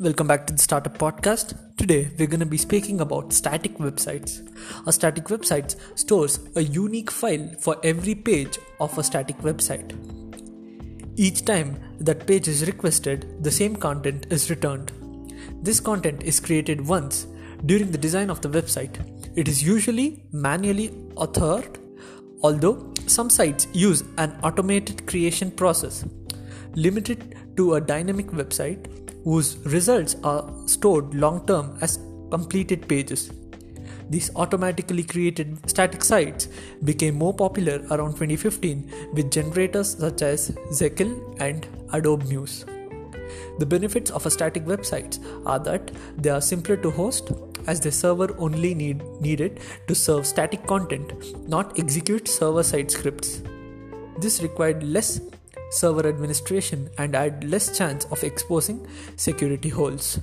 Welcome back to the Startup Podcast. Today we're going to be speaking about static websites. A static website stores a unique file for every page of a static website. Each time that page is requested, the same content is returned. This content is created once during the design of the website. It is usually manually authored, although some sites use an automated creation process. Limited to a dynamic website, whose results are stored long term as completed pages. These automatically created static sites became more popular around 2015 with generators such as Jekyll and Adobe Muse. The benefits of a static website are that they are simpler to host as the server only need, needed to serve static content, not execute server side scripts. This required less server administration and had less chance of exposing security holes.